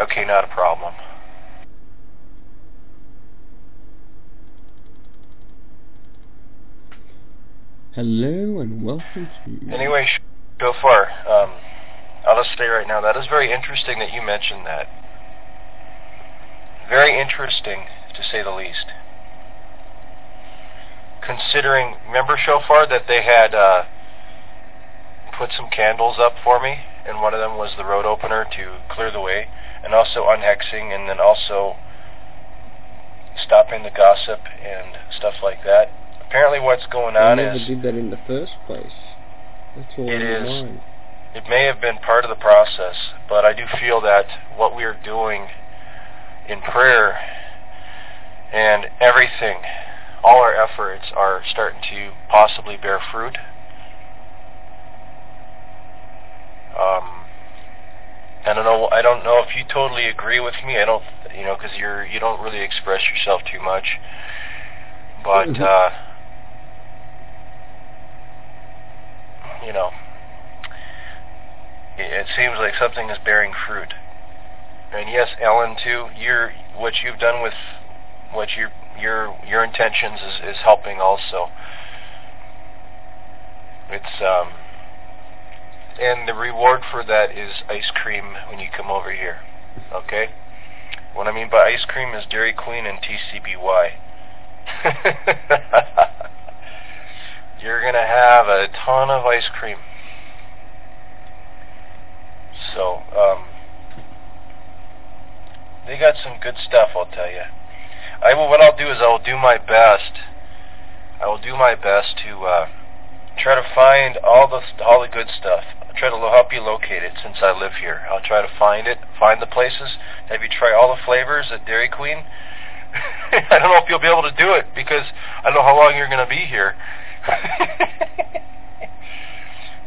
Okay, not a problem. Hello and welcome to. Anyway, go far. Um, I'll just say right now. That is very interesting that you mentioned that. Very interesting, to say the least. Considering, remember Shofar that they had uh, put some candles up for me, and one of them was the road opener to clear the way, and also unhexing, and then also stopping the gossip and stuff like that apparently what's going on is. never is did that in the first place. That's all It is. mind. it may have been part of the process, but I do feel that what we are doing in prayer and everything, all our efforts are starting to possibly bear fruit. Um, I don't know. I don't know if you totally agree with me. I don't, you know, because you're you don't really express yourself too much. But Mhm. uh, you know, it, it seems like something is bearing fruit. And yes, Ellen, too. You're what you've done with what your your your intentions is, is helping also. It's um, and the reward for that is ice cream when you come over here. Okay. What I mean by ice cream is Dairy Queen and TCBY. You're gonna have a ton of ice cream. So, um, they got some good stuff, I'll tell you. I will. What I'll do is I will do my best. I will do my best to uh, try to find all the all the good stuff. Try to help you locate it since I live here. I'll try to find it, find the places, have you try all the flavors at Dairy Queen. I don't know if you'll be able to do it because I don't know how long you're going to be here.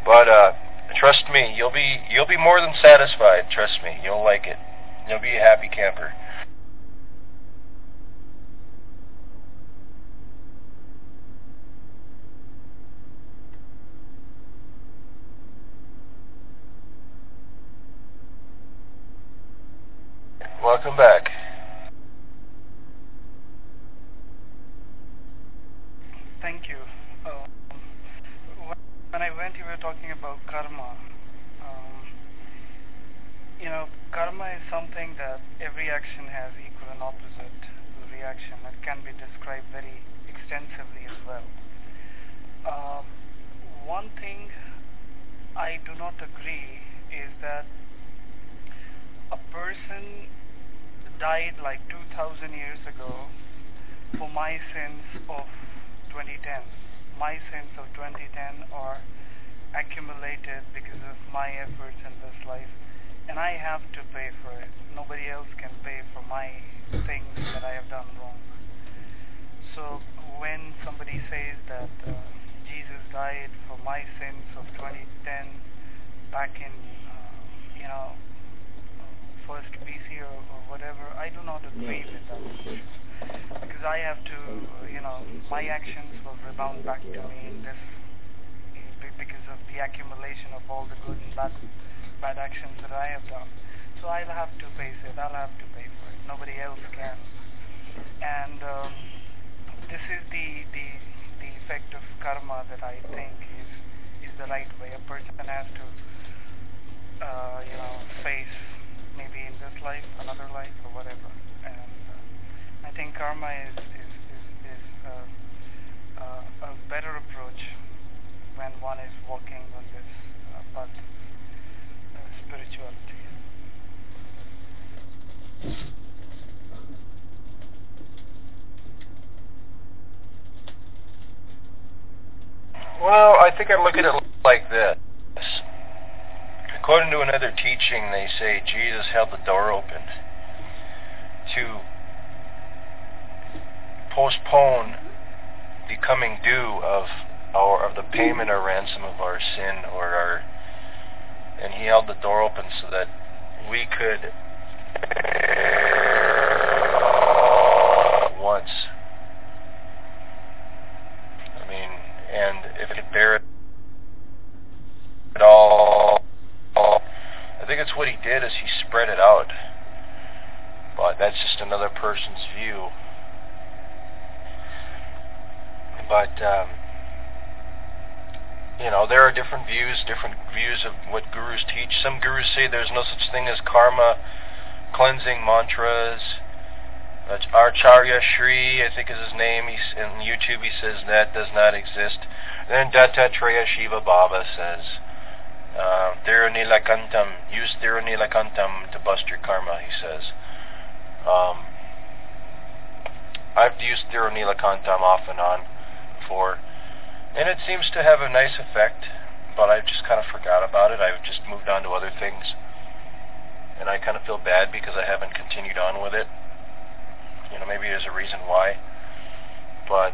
but uh, trust me, you'll be you'll be more than satisfied. Trust me, you'll like it. You'll be a happy camper. Welcome back. Thank you. Um, when I went, you were talking about karma. Um, you know, karma is something that every action has equal and opposite reaction. It can be described very extensively as well. Um, one thing I do not agree is that a person died like 2,000 years ago for my sins of 2010. My sins of 2010 are accumulated because of my efforts in this life, and I have to pay for it. Nobody else can pay for my things that I have done wrong. So when somebody says that uh, Jesus died for my sins of 2010 back in, uh, you know, first BC or, or whatever, I do not agree with that because I have to, you know, my actions will rebound back to me in this be- because of the accumulation of all the good and bad, bad actions that I have done. So I'll have to face it. I'll have to pay for it. Nobody else can. And um, this is the, the the effect of karma that I think is is the right way. A person has to, uh, you know, face this life, another life, or whatever. And uh, I think karma is is is, is uh, uh, a better approach when one is walking on this uh, path, uh, spirituality. Well, I think I look at it like this. According to another teaching, they say Jesus held the door open to postpone the coming due of our of the payment or ransom of our sin or our and he held the door open so that we could once I mean and if it could bear it all, all think it's what he did is he spread it out uh, that's just another person's view. But um, you know, there are different views, different views of what gurus teach. Some gurus say there's no such thing as karma cleansing mantras. Uh, Acharya Sri, I think is his name. He's in YouTube. He says that does not exist. then Dattatreya Shiva Baba says, uh, Thirunilakantam, use Thirunilakantam to bust your karma. He says. Um, I've used Thirunilakantam off and on before, and it seems to have a nice effect. But I've just kind of forgot about it. I've just moved on to other things and I kind of feel bad because I haven't continued on with it. You know, maybe there's a reason why, but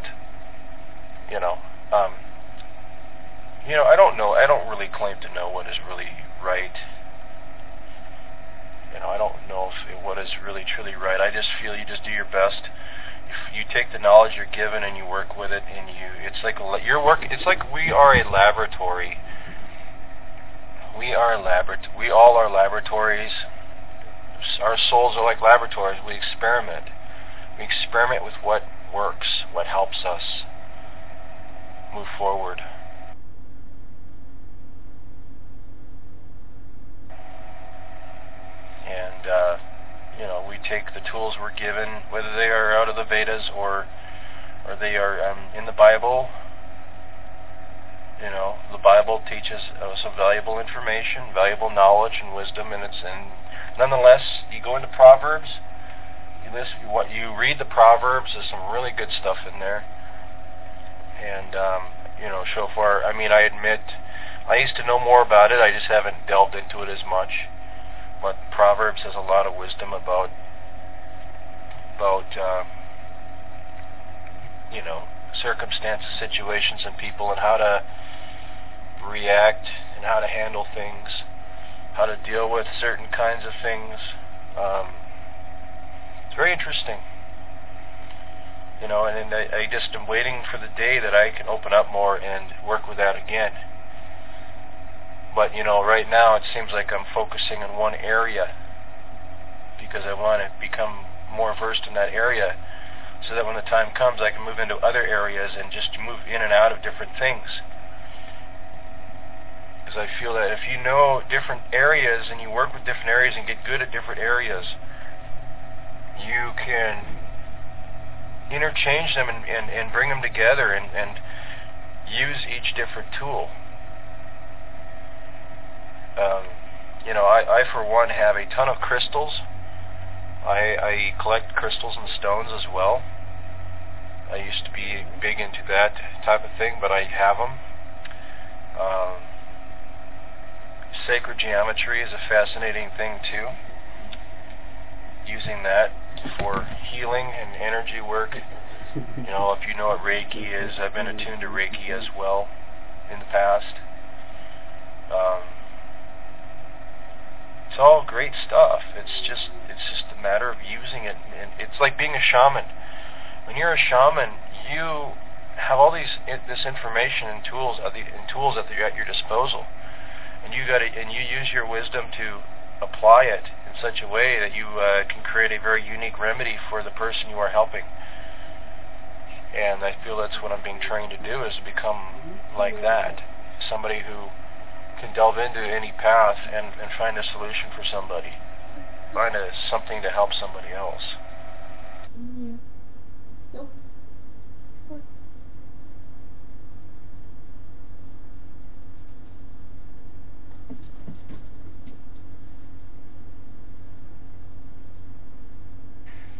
you know, um, you know, I don't know. I don't really claim to know what is really right. You know, I don't know if what is really truly right. I just feel you just do your best. You, you take the knowledge you're given and you work with it, and you. It's like a, you're work. It's like we are a laboratory we are laborat- we all are laboratories. Our souls are like laboratories. We experiment. We experiment with what works, what helps us move forward. And uh, you know, we take the tools we're given, whether they are out of the Vedas or or they are um, in the Bible. You know, the Bible teaches us some valuable information, valuable knowledge and wisdom, and it's and nonetheless, you go into Proverbs, you listen, what you read the Proverbs, there's some really good stuff in there, and um, you know, so far, I mean, I admit, I used to know more about it, I just haven't delved into it as much, but Proverbs has a lot of wisdom about about uh, you know circumstances, situations, and people, and how to react and how to handle things, how to deal with certain kinds of things. Um, it's very interesting. You know, and, and I, I just am waiting for the day that I can open up more and work with that again. But, you know, right now it seems like I'm focusing on one area because I want to become more versed in that area so that when the time comes I can move into other areas and just move in and out of different things because I feel that if you know different areas and you work with different areas and get good at different areas, you can interchange them and, and, and bring them together and, and use each different tool. Um, you know, I, I for one have a ton of crystals. I, I collect crystals and stones as well. I used to be big into that type of thing, but I have them. Um, sacred geometry is a fascinating thing too. Using that for healing and energy work. You know, if you know what Reiki is, I've been attuned to Reiki as well in the past. Um, it's all great stuff. It's just it's just a matter of using it, and it's like being a shaman. When you're a shaman, you have all these this information and tools at the and tools at, the, at your disposal and you got and you use your wisdom to apply it in such a way that you uh, can create a very unique remedy for the person you are helping. And I feel that's what I'm being trained to do is to become like that, somebody who can delve into any path and, and find a solution for somebody, find a, something to help somebody else.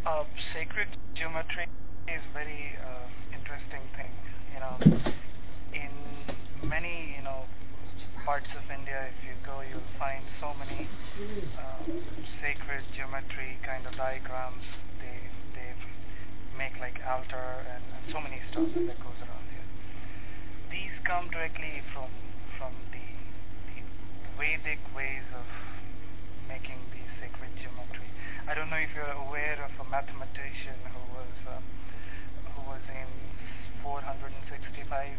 uh, sacred geometry is very uh, interesting thing. You know, in many you know parts of India, if you go, you'll find so many uh, sacred geometry kind of diagrams. They they make like altar and, and so many stuff that goes around here. These come directly from from the the Vedic ways of making these sacred geometry. I don't know if you're aware of a mathematician who was uh, who was in 465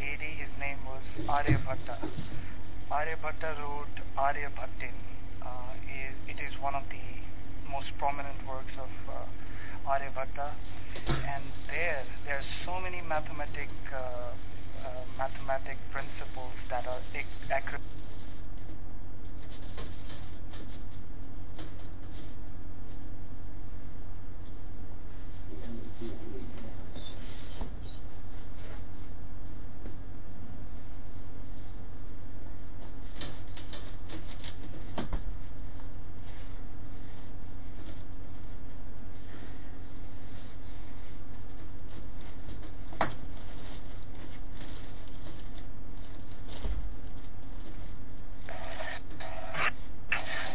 AD, his name was Aryabhatta. Aryabhatta wrote Aryabhatiya. Uh, it is one of the most prominent works of uh, Aryabhatta. And there, there are so many mathematic, uh, uh, mathematic principles that are accurate. Thank you.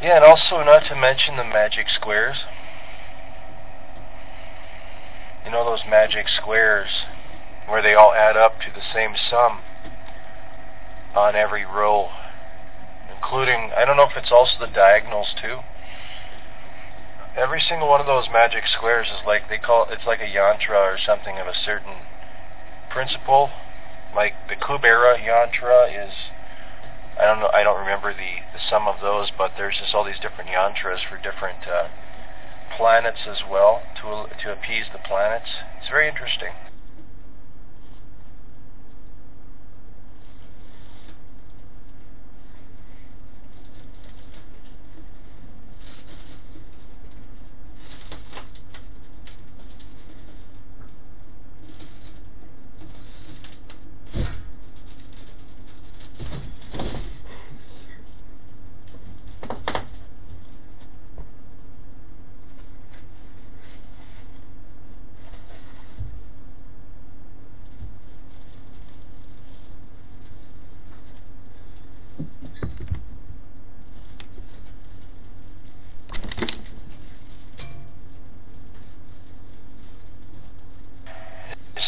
Yeah, and also not to mention the magic squares. You know those magic squares where they all add up to the same sum on every row, including, I don't know if it's also the diagonals too. Every single one of those magic squares is like, they call it, it's like a yantra or something of a certain principle. Like the Kubera yantra is I don't know. I don't remember the, the sum of those, but there's just all these different yantras for different uh, planets as well to to appease the planets. It's very interesting.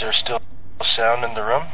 There still sound in the room?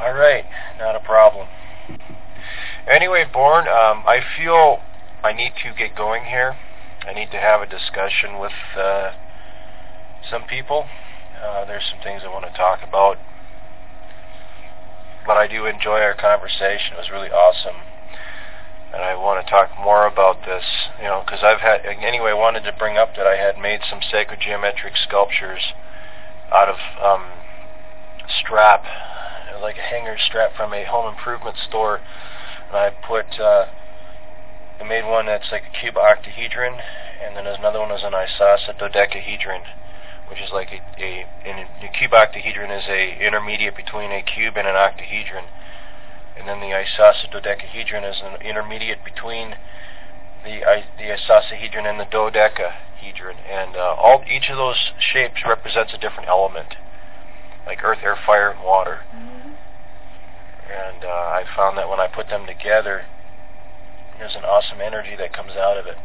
All right, not a problem. Born, um, I feel I need to get going here. I need to have a discussion with uh, some people. Uh, there's some things I want to talk about. But I do enjoy our conversation. It was really awesome. And I want to talk more about this, you know, because I've had, anyway, I wanted to bring up that I had made some sacred geometric sculptures out of um, strap like a hanger strap from a home improvement store. And I put, uh, I made one that's like a cuboctahedron, and then there's another one that's an icosidodecahedron, which is like a, a, a cuboctahedron is a intermediate between a cube and an octahedron. And then the icosidodecahedron is an intermediate between the the icosahedron and the dodecahedron, and uh, all each of those shapes represents a different element, like earth, air, fire, and water. Mm-hmm and uh, I found that when I put them together, there's an awesome energy that comes out of it.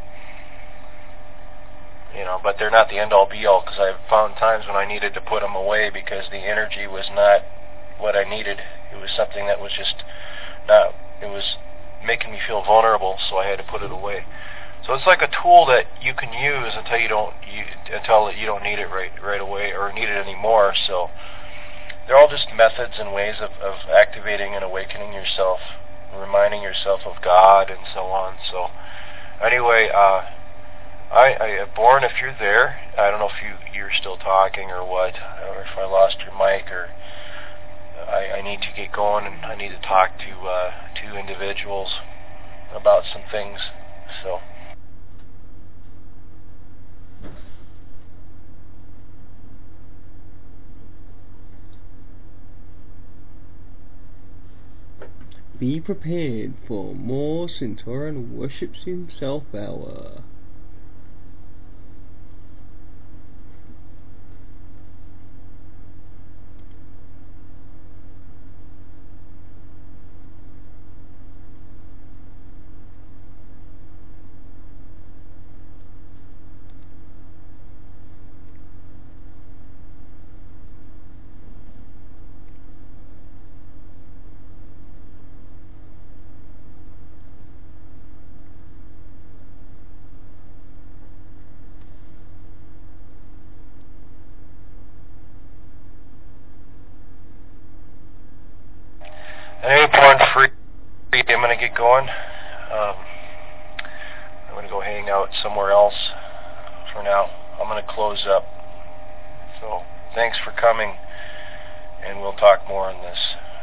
You know, but they're not the end all be all because I've found times when I needed to put them away because the energy was not what I needed. It was something that was just not. It was making me feel vulnerable, so I had to put it away. So it's like a tool that you can use until you don't you, until you don't need it right right away or need it anymore. So they're all just methods and ways of, of activating and awakening yourself, reminding yourself of God and so on. So anyway, uh, I I, born if you're there. I don't know if you you're still talking or what, or if I lost your mic or I, I need to get going and I need to talk to uh, two individuals about some things. So. Be prepared for more Centauran worships himself hour. Hey, born free. I'm gonna get going. Um, I'm gonna go hang out somewhere else for now. I'm gonna close up. So thanks for coming, and we'll talk more on this.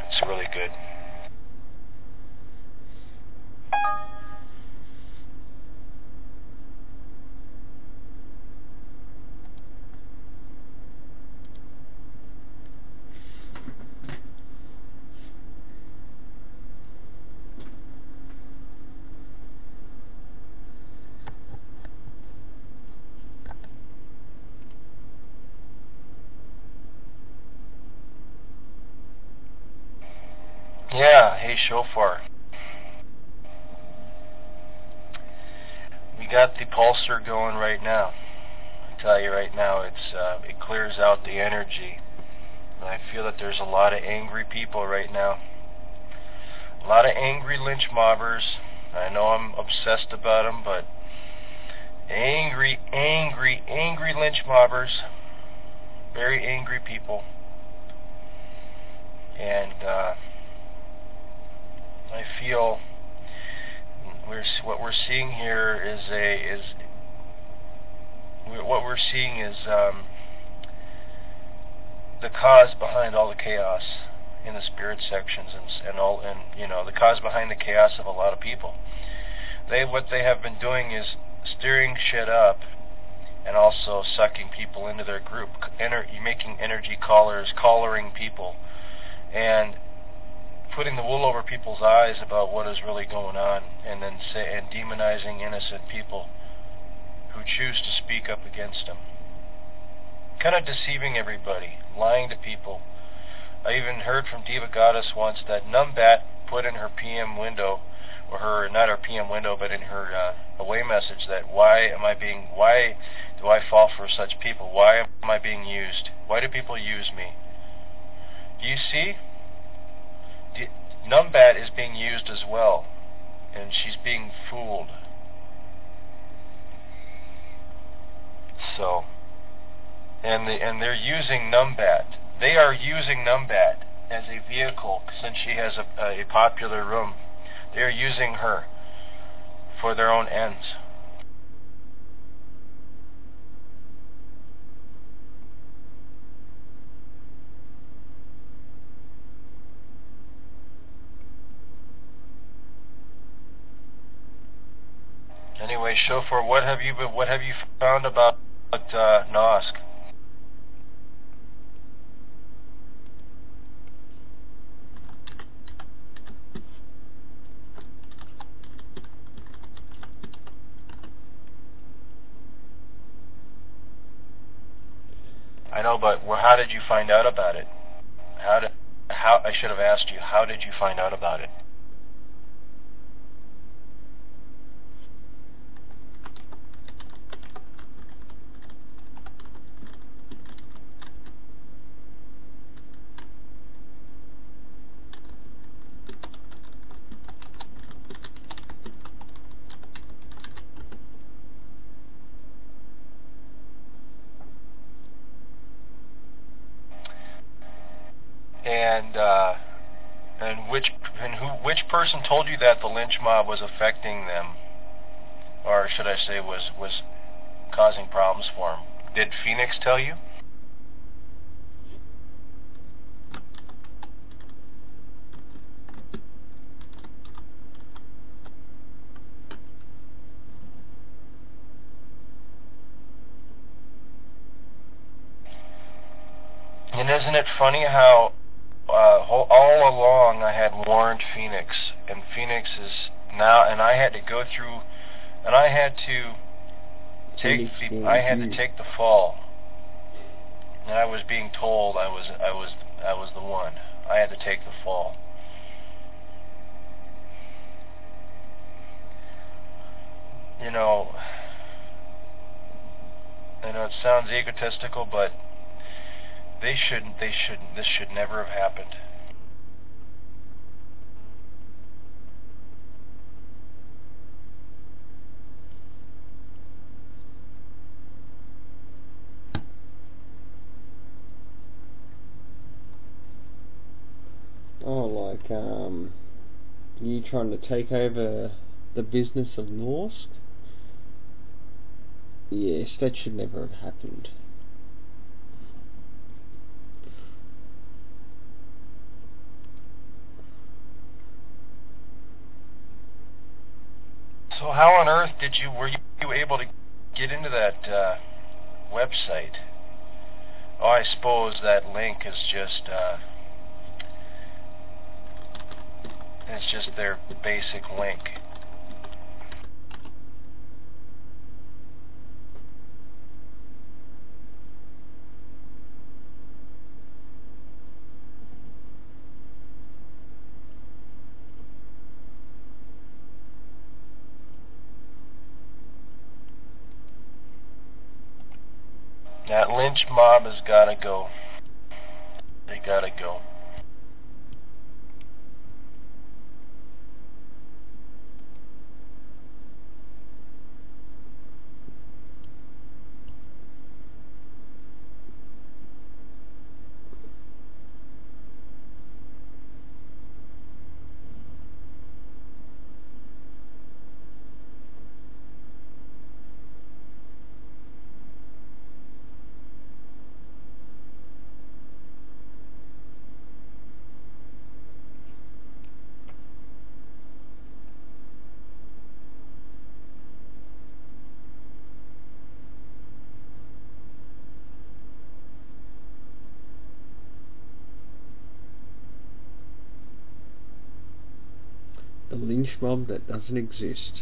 It's really good. Yeah, hey Shofar. We got the pulsar going right now. I tell you right now, it's uh, it clears out the energy. And I feel that there's a lot of angry people right now. A lot of angry lynch mobbers. I know I'm obsessed about them, but angry, angry, angry lynch mobbers. Very angry people. And uh, I feel we're what we're seeing here is a is what we're seeing is um, the cause behind all the chaos in the spirit sections and and all and you know the cause behind the chaos of a lot of people. They what they have been doing is stirring shit up and also sucking people into their group, ener- making energy callers, collaring people, and putting the wool over people's eyes about what is really going on, and then say and demonizing innocent people who choose to speak up against them. Kind of deceiving everybody, lying to people. I even heard from Diva Goddess once that Numbat put in her PM window, or her not her PM window, but in her uh, away message that why am I being why do I fall for such people? Why am I being used? Why do people use me? Do you see? Numbat is being used as well, and she's being fooled. So, and the and they're using Numbat. They are using Numbat as a vehicle since she has a, a popular room. They are using her for their own ends. Anyway, Shofar, what have you been, what have you found about uh, Nosk? I know, but well, how did you find out about it? How did how I should have asked you. How did you find out about it? And uh, and which and who which person told you that the lynch mob was affecting them, or should I say was was causing problems for him. Did Phoenix tell you? And isn't it funny how had to go through, and I had to take the, I had to take the fall, and I was being told I was I was I was the one. I had to take the fall. You know, I know it sounds egotistical, but they shouldn't. They shouldn't. This should never have happened. Oh, like, um, you trying to take over the business of Norsk? Yes, that should never have happened. So how on earth did you were you able to get into that uh, website? Oh, I suppose that link is just uh, it's just their basic link. That lynch mob has got to go. They got to go. The that doesn't exist.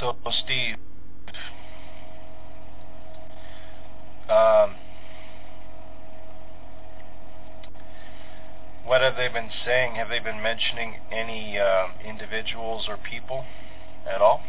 So Steve, um, what have they been saying? Have they been mentioning any um, individuals or people at all?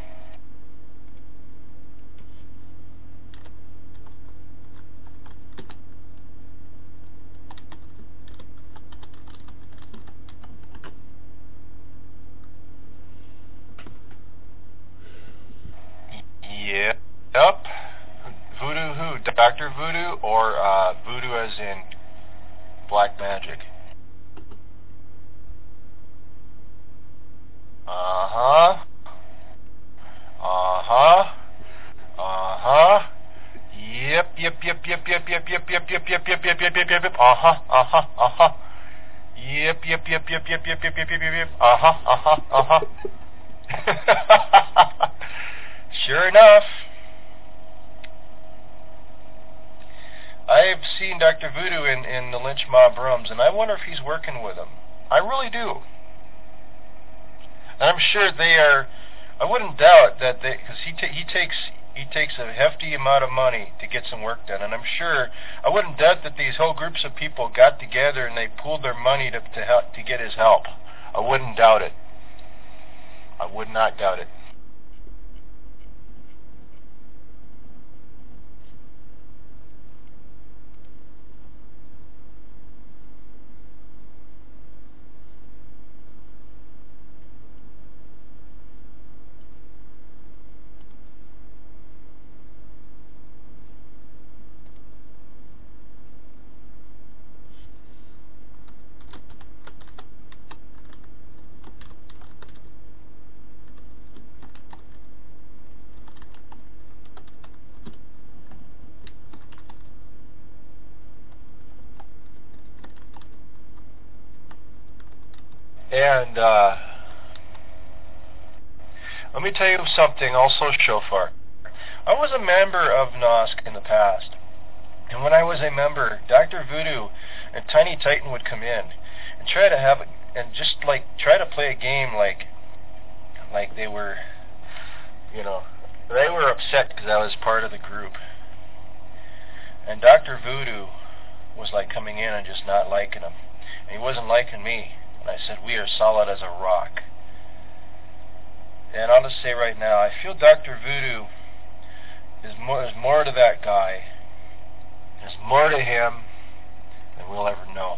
Sure enough. I've seen Dr. Voodoo in, in the Lynch Mob rooms, and I wonder if he's working with them. I really do. And I'm sure they are. I wouldn't doubt that they, because he ta- he takes he takes a hefty amount of money to get some work done, and I'm sure I wouldn't doubt that these whole groups of people got together and they pooled their money to to help to get his help. I wouldn't doubt it. I would not doubt it. And uh, let me tell you something also, Shofar. I was a member of NOSC in the past. And when I was a member, Dr. Voodoo and Tiny Titan would come in and try to have, and just like try to play a game like, like they were, you know, they were upset because I was part of the group. And Dr. Voodoo was like coming in and just not liking him. And he wasn't liking me. And I said, We are solid as a rock. And I'll just say right now, I feel Dr. Voodoo is more, there's more to that guy. There's more to him than we'll ever know.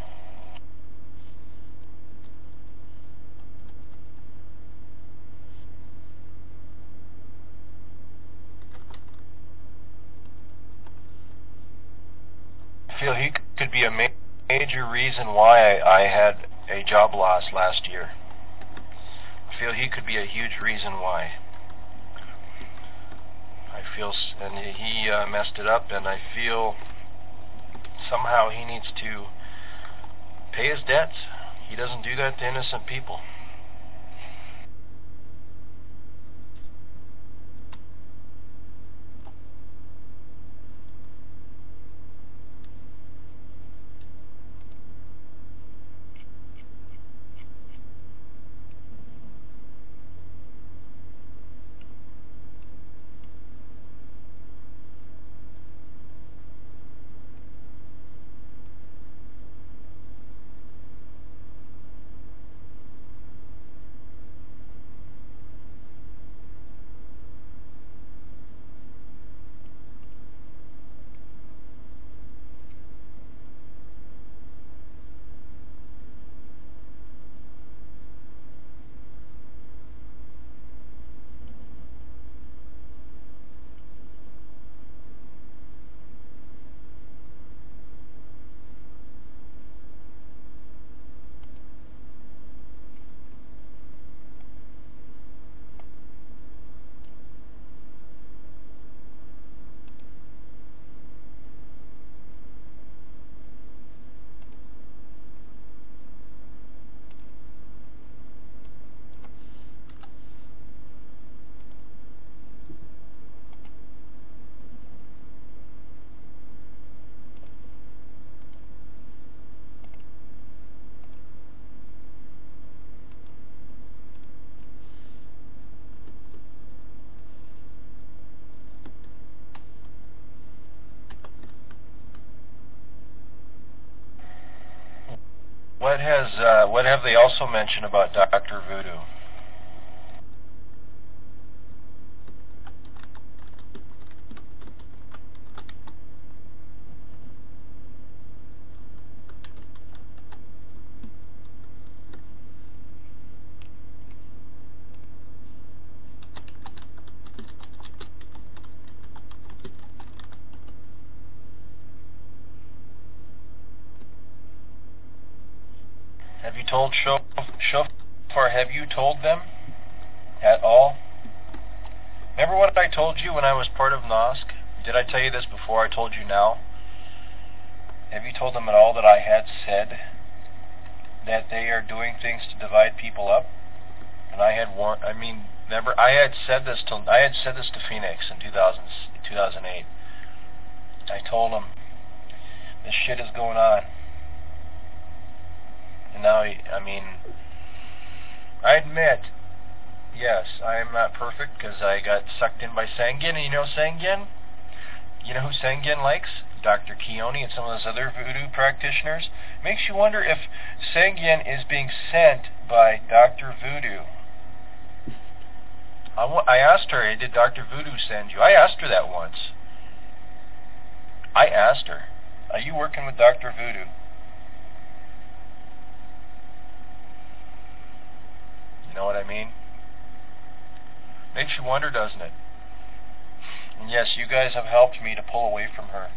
I feel he could be a ma- major reason why I, I had a job loss last year. I feel he could be a huge reason why. I feel, and he uh, messed it up, and I feel somehow he needs to pay his debts. He doesn't do that to innocent people. What has uh, what have they also mentioned about Doctor Voodoo? Have you told Shofar, have you told them at all? Remember what I told you when I was part of NOSC? Did I tell you this before? I told you now. Have you told them at all that I had said that they are doing things to divide people up? And I had warned. I mean, remember, I had said this to I had said this to Phoenix in 2000, 2008. I told him this shit is going on. Now, I mean, I admit, yes, I am not perfect because I got sucked in by Sangin. And you know Sangin? You know who Sangin likes? Dr. Keone and some of those other voodoo practitioners. Makes you wonder if Sangin is being sent by Dr. Voodoo. I, w- I asked her, did Dr. Voodoo send you? I asked her that once. I asked her, are you working with Dr. Voodoo? You know what I mean? Makes you wonder, doesn't it? And yes, you guys have helped me to pull away from her.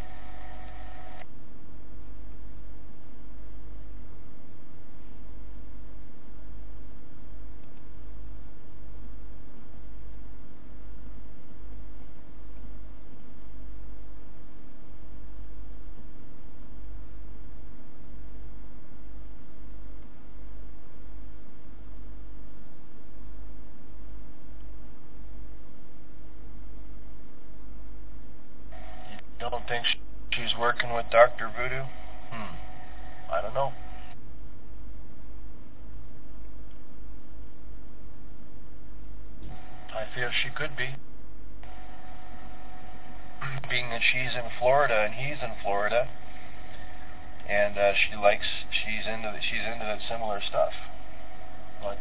You don't think she's working with Dr. Voodoo? Hmm. I don't know. I feel she could be. Being that she's in Florida and he's in Florida, and uh, she likes, she's into, the, she's into that similar stuff. But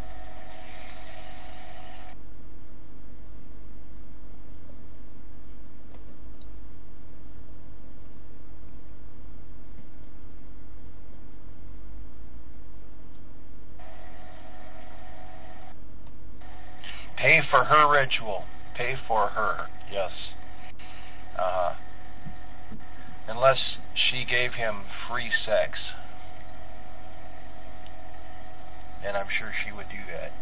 Pay for her ritual. Pay for her. Yes. Uh, unless she gave him free sex. And I'm sure she would do that.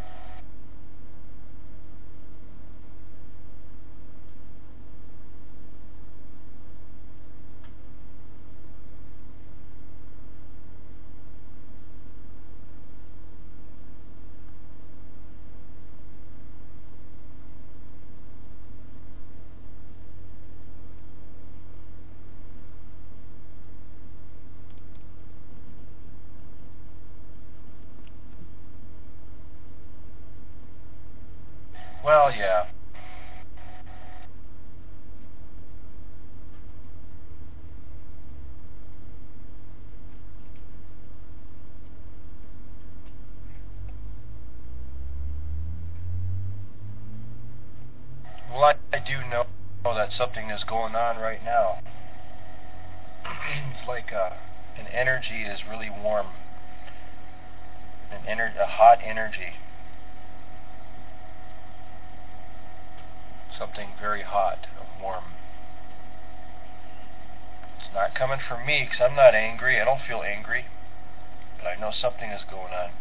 Well, yeah. Well, I, do know that something is going on right now. it's like uh, an energy is really warm. An ener- a hot energy. something very hot and warm. It's not coming from me because I'm not angry. I don't feel angry. But I know something is going on.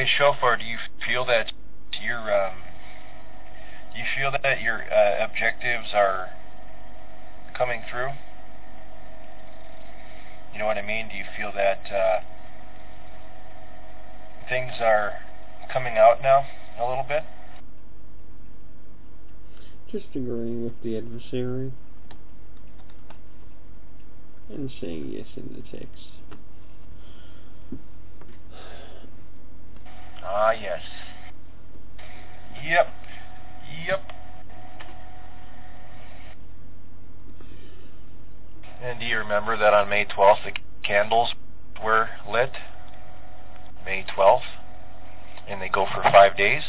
Anyway, Shofar, do you feel that your um, do you feel that your uh, objectives are coming through? You know what I mean? Do you feel that uh, things are coming out now a little bit? Just agreeing with the adversary and saying yes in the text. Yes. Yep. Yep. And do you remember that on May 12th the candles were lit? May 12th? And they go for five days?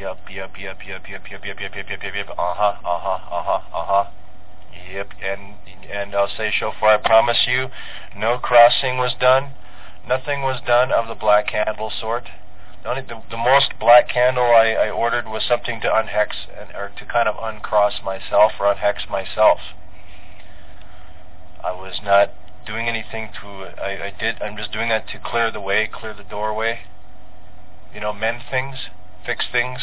Yep, yep, yep, yep, yep, yep, yep, yep, yep, yep, yep, yep. Uh-huh, uh-huh, uh-huh, uh-huh. Yep, and and I'll say, Shofar, I promise you, no crossing was done. Nothing was done of the black candle sort. The, only, the, the most black candle I, I ordered was something to unhex and, or to kind of uncross myself or unhex myself. I was not doing anything to. I, I did. I'm just doing that to clear the way, clear the doorway. You know, mend things, fix things.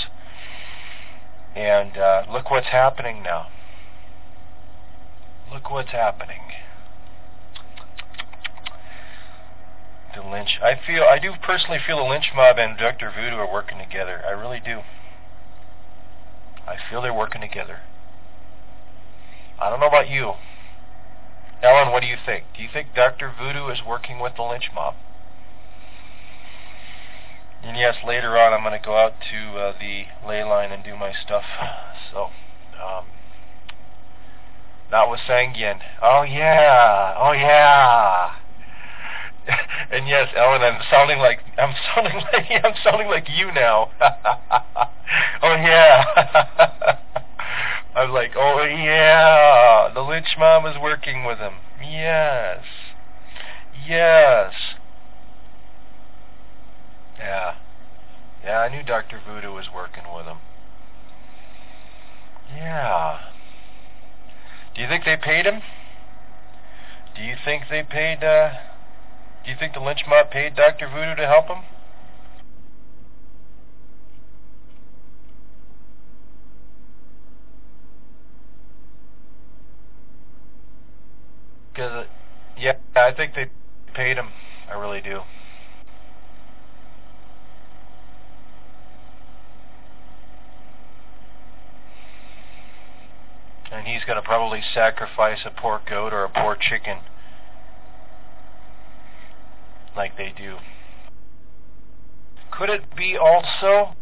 And uh, look what's happening now. Look what's happening. The lynch. I feel. I do personally feel the lynch mob and Dr. Voodoo are working together. I really do. I feel they're working together. I don't know about you. Ellen, what do you think? Do you think Dr. Voodoo is working with the lynch mob? And yes, later on I'm going to go out to uh, the ley line and do my stuff. So, um, not with Sanguin. Oh yeah, oh yeah. and yes, Ellen, I'm sounding like I'm sounding like I'm sounding like you now. oh yeah. I'm like, oh yeah, the lynch mob is working with him. Yes, yes. Yeah, yeah. I knew Doctor Voodoo was working with him. Yeah. Do you think they paid him? Do you think they paid? uh Do you think the lynch mob paid Doctor Voodoo to help him? Because, uh, yeah, I think they paid him. I really do. And he's going to probably sacrifice a poor goat or a poor chicken like they do. Could it be also,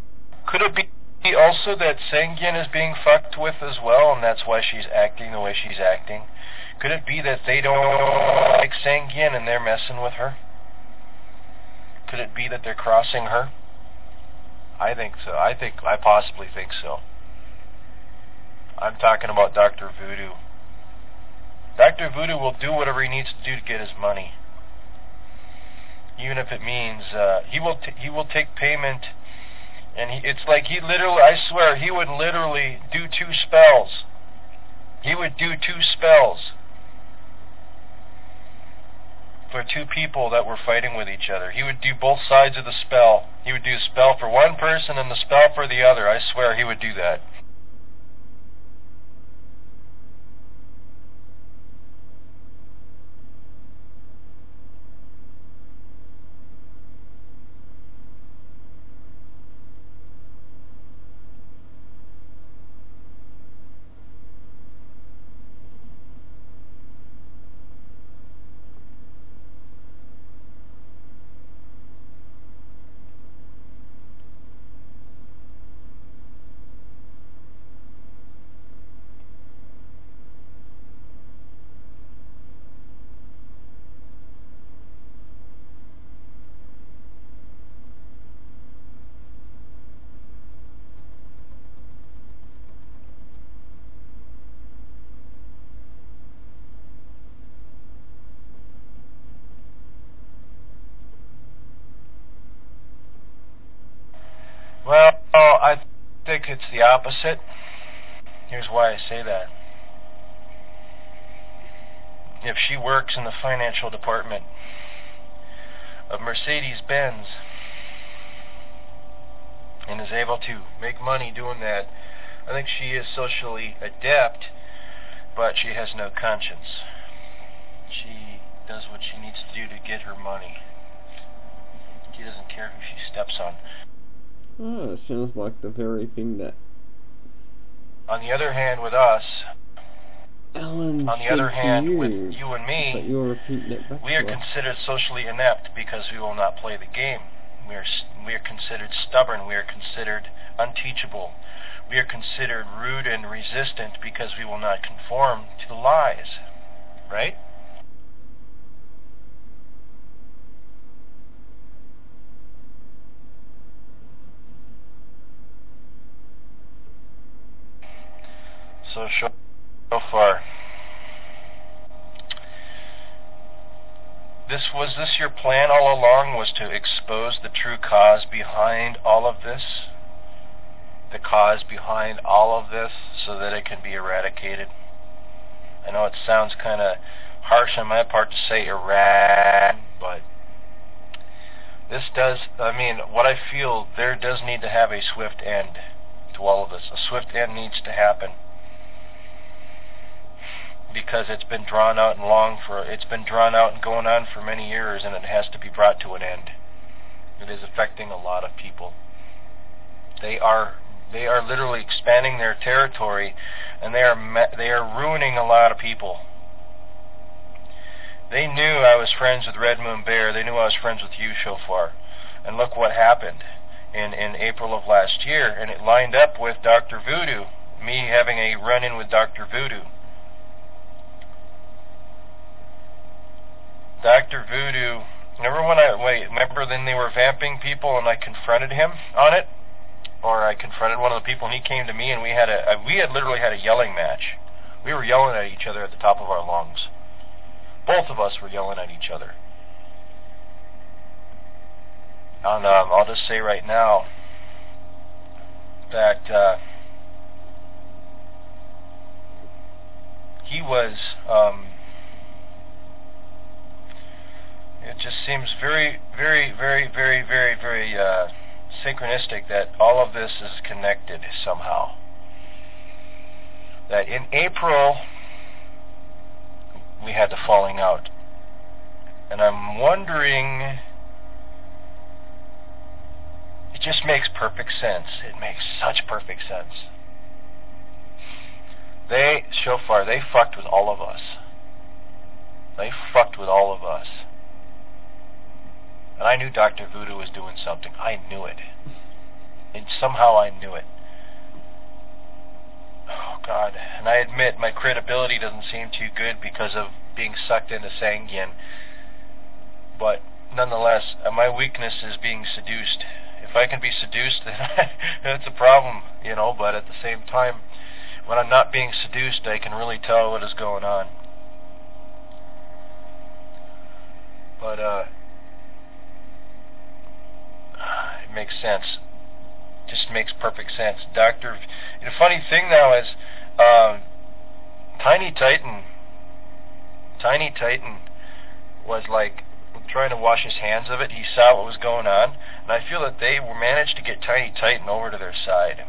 could it be also that Sanguin is being fucked with as well and that's why she's acting the way she's acting? Could it be that they don't like Sanguin and they're messing with her? Could it be that they're crossing her? I think so. I think I possibly think so. I'm talking about Dr. Voodoo. Dr. Voodoo will do whatever he needs to do to get his money. Even if it means uh, he will t- he will take payment and he, it's like he literally I swear he would literally do two spells. He would do two spells for two people that were fighting with each other. He would do both sides of the spell. He would do a spell for one person and the spell for the other. I swear he would do that. Well, I it's the opposite. Here's why I say that. If she works in the financial department of Mercedes Benz and is able to make money doing that. I think she is socially adept, but she has no conscience. She does what she needs to do to get her money. She doesn't care who she steps on. Oh, it sounds like the very thing that On the other hand, with us, Alan on the other hand, you, with you and me, you're repeating it back we are considered socially inept because we will not play the game. We are we are considered stubborn. We are considered unteachable. We are considered rude and resistant because we will not conform to the lies. Right? So so far. This was this your plan all along was to expose the true cause behind all of this? The cause behind all of this so that it can be eradicated? I know it sounds kind of harsh on my part to say erad, but this does, I mean, what I feel, there does need to have a swift end to all of this. A swift end needs to happen because it's been drawn out and long for it's been drawn out and going on for many years and it has to be brought to an end. It is affecting a lot of people. They are they are literally expanding their territory and they are they are ruining a lot of people. They knew I was friends with Red Moon Bear. They knew I was friends with you, Shofar. And look what happened in in April of last year and it lined up with Dr. Voodoo, me having a run-in with Dr. Voodoo. Dr. Voodoo. Remember when I wait? Remember then they were vamping people and I confronted him on it, or I confronted one of the people and he came to me and we had a, a we had literally had a yelling match. We were yelling at each other at the top of our lungs. Both of us were yelling at each other. And um, I'll just say right now that uh, he was. Um, it just seems very, very, very, very, very, very uh, synchronistic that all of this is connected somehow. That in April we had the falling out, and I'm wondering. It just makes perfect sense. It makes such perfect sense. They, Shofar, they fucked with all of us. They fucked with all of us. And I knew Dr. Voodoo was doing something. I knew it. And somehow I knew it. Oh, God. And I admit my credibility doesn't seem too good because of being sucked into Sangian. But nonetheless, uh, my weakness is being seduced. If I can be seduced, then that's a problem, you know, but at the same time, when I'm not being seduced, I can really tell what is going on. But, uh, it makes sense. Just makes perfect sense. Doctor, the funny thing now is, um, Tiny Titan, Tiny Titan was like trying to wash his hands of it. He saw what was going on, and I feel that they managed to get Tiny Titan over to their side.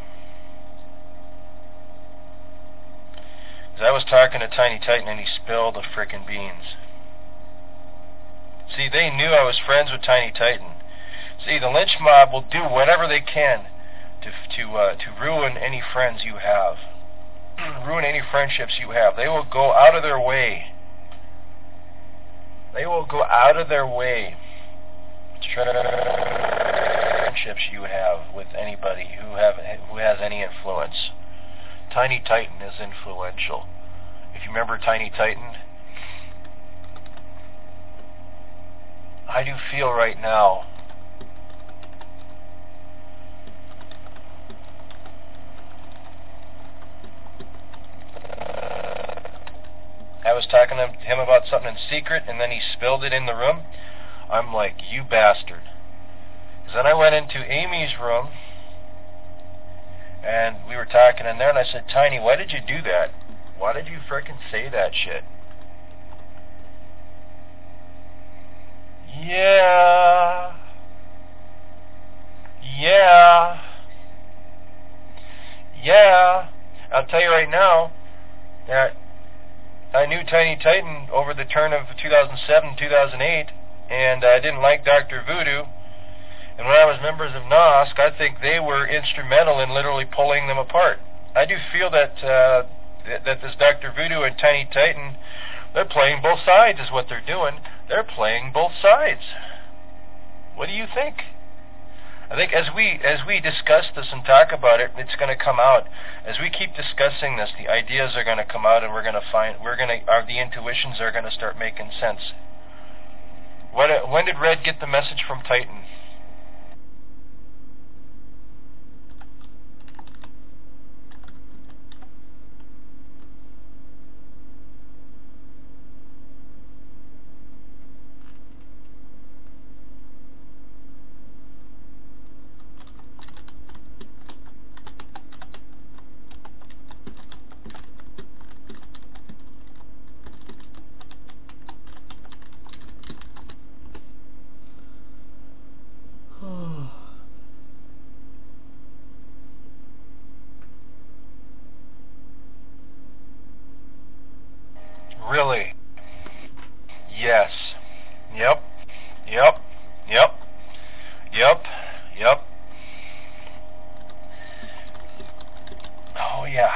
Because I was talking to Tiny Titan, and he spilled the frickin' beans. See, they knew I was friends with Tiny Titan. See, the lynch mob will do whatever they can to to uh, to ruin any friends you have, ruin any friendships you have. They will go out of their way. They will go out of their way to try to friendships you have with anybody who have who has any influence. Tiny Titan is influential. If you remember Tiny Titan, I do feel right now I was talking to him about something in secret, and then he spilled it in the room. I'm like, you bastard. Then I went into Amy's room, and we were talking in there, and I said, Tiny, why did you do that? Why did you frickin' say that shit? Yeah. Yeah. Yeah. I'll tell you right now, that I knew Tiny Titan over the turn of 2007, 2008, and I didn't like Dr. Voodoo. And when I was members of NOSC, I think they were instrumental in literally pulling them apart. I do feel that uh, that, that this Dr. Voodoo and Tiny Titan, they're playing both sides, is what they're doing. They're playing both sides. What do you think? I think as we as we discuss this and talk about it, it's going to come out. As we keep discussing this, the ideas are going to come out, and we're going to find we're going to our the intuitions are going to start making sense. When when did Red get the message from Titan? Really? Yes. Yep. Yep. Yep. Yep. Yep. Oh, yeah.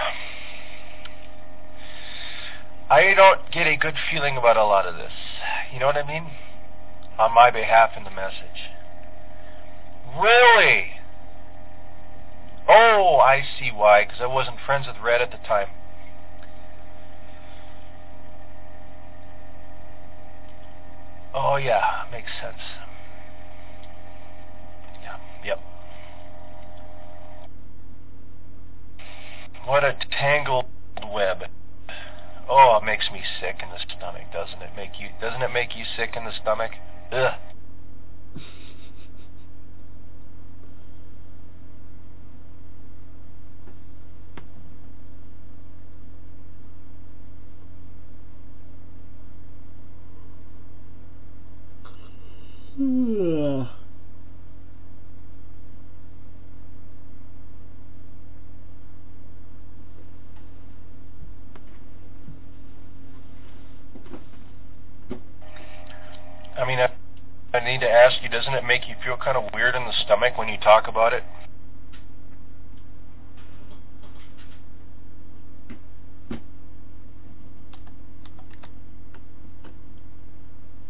I don't get a good feeling about a lot of this. You know what I mean? On my behalf in the message. Really? Oh, I see why, because I wasn't friends with Red at the time. Oh yeah, makes sense. Yeah, yep. What a tangled web. Oh, it makes me sick in the stomach, doesn't it? Make you doesn't it make you sick in the stomach? Ugh. I mean, I, I need to ask you, doesn't it make you feel kind of weird in the stomach when you talk about it?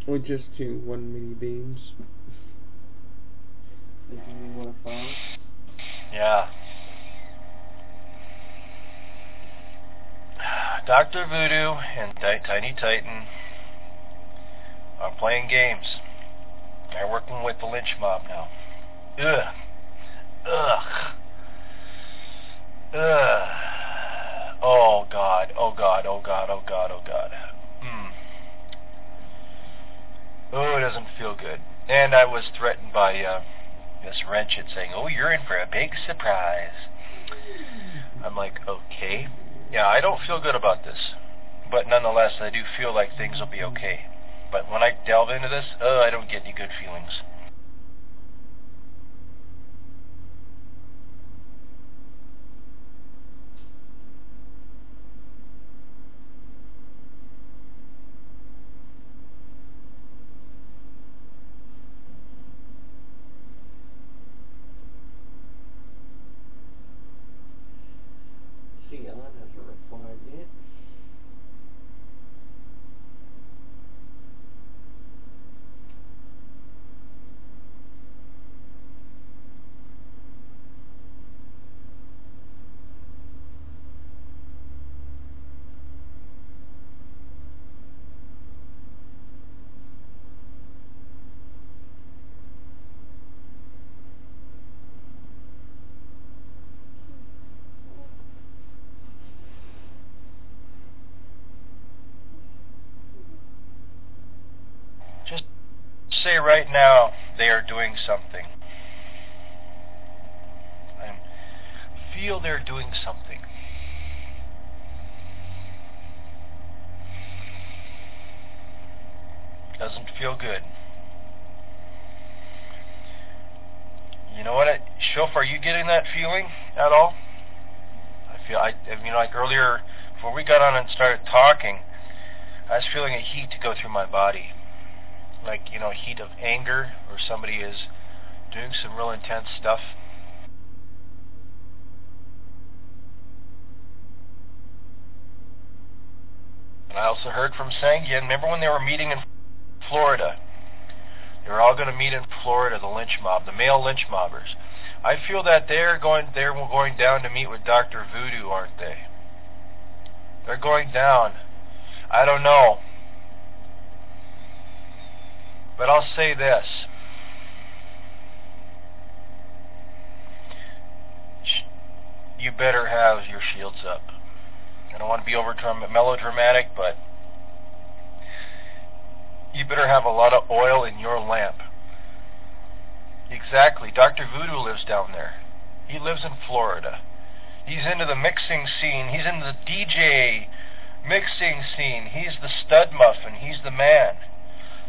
Or just two one mini beams. Making me want to fart. Yeah. Dr. Voodoo and Tiny Titan are playing games. They're working with the lynch mob now. Ugh. Ugh. Ugh. Oh God. Oh God. Oh God. Oh God. Oh God. Hmm. Oh, it doesn't feel good. And I was threatened by uh, Miss Wrenchit saying, "Oh, you're in for a big surprise." I'm like, okay. Yeah, I don't feel good about this, but nonetheless, I do feel like things will be okay. But when I delve into this, oh, I don't get any good feelings. See, Ellen hasn't replied yet. Just say right now they are doing something. I feel they're doing something. Doesn't feel good. You know what, it, Shof, are you getting that feeling at all? I feel I you know like earlier before we got on and started talking, I was feeling a heat go through my body, like you know heat of anger or somebody is doing some real intense stuff. And I also heard from Sangian. Remember when they were meeting in Florida? They were all going to meet in Florida, the lynch mob, the male lynch mobbers. I feel that they're going they're going down to meet with Dr. Voodoo, aren't they? They're going down. I don't know. But I'll say this. You better have your shields up. I don't want to be over melodramatic, but you better have a lot of oil in your lamp. Exactly. Dr. Voodoo lives down there. He lives in Florida. He's into the mixing scene. He's in the DJ mixing scene. He's the stud muffin. He's the man.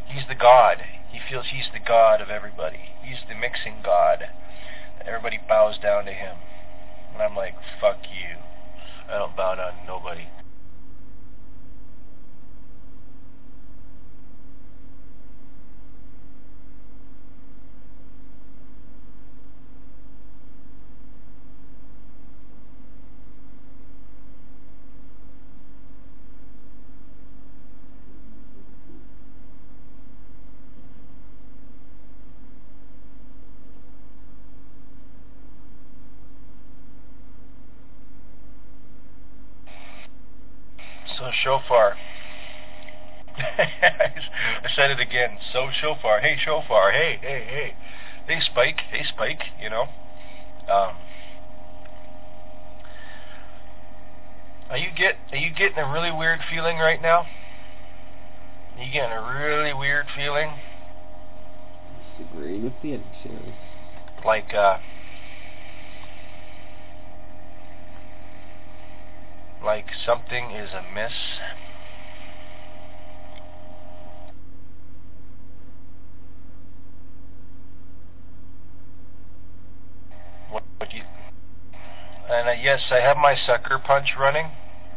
He's the god. He feels he's the god of everybody. He's the mixing god. Everybody bows down to him. And I'm like, fuck you. I don't bow down to nobody. So shofar. I said it again. So shofar. Hey shofar. Hey hey hey. Hey Spike. Hey Spike. You know. Um, are you get are you getting a really weird feeling right now? Are you getting a really weird feeling? Disagreeing with the adversary. Like uh like something is amiss. What, what you, and uh, yes, I have my sucker punch running.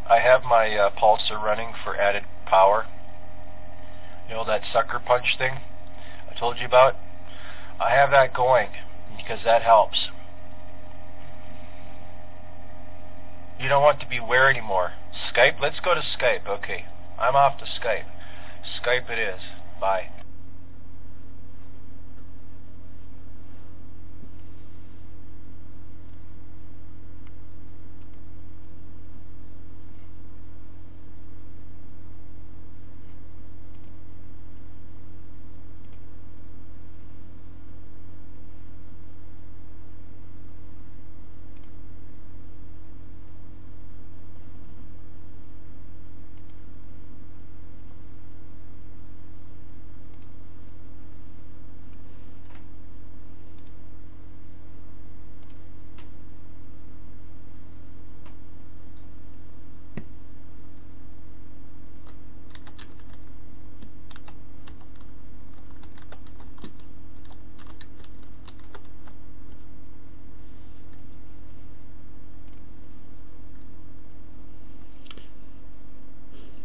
I have my uh, pulsar running for added power. You know that sucker punch thing I told you about? I have that going because that helps. You don't want to be where anymore? Skype? Let's go to Skype. Okay. I'm off to Skype. Skype it is. Bye.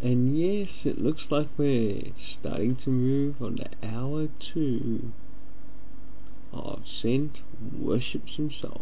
And yes, it looks like we're starting to move on to hour two of Sent Worships Himself.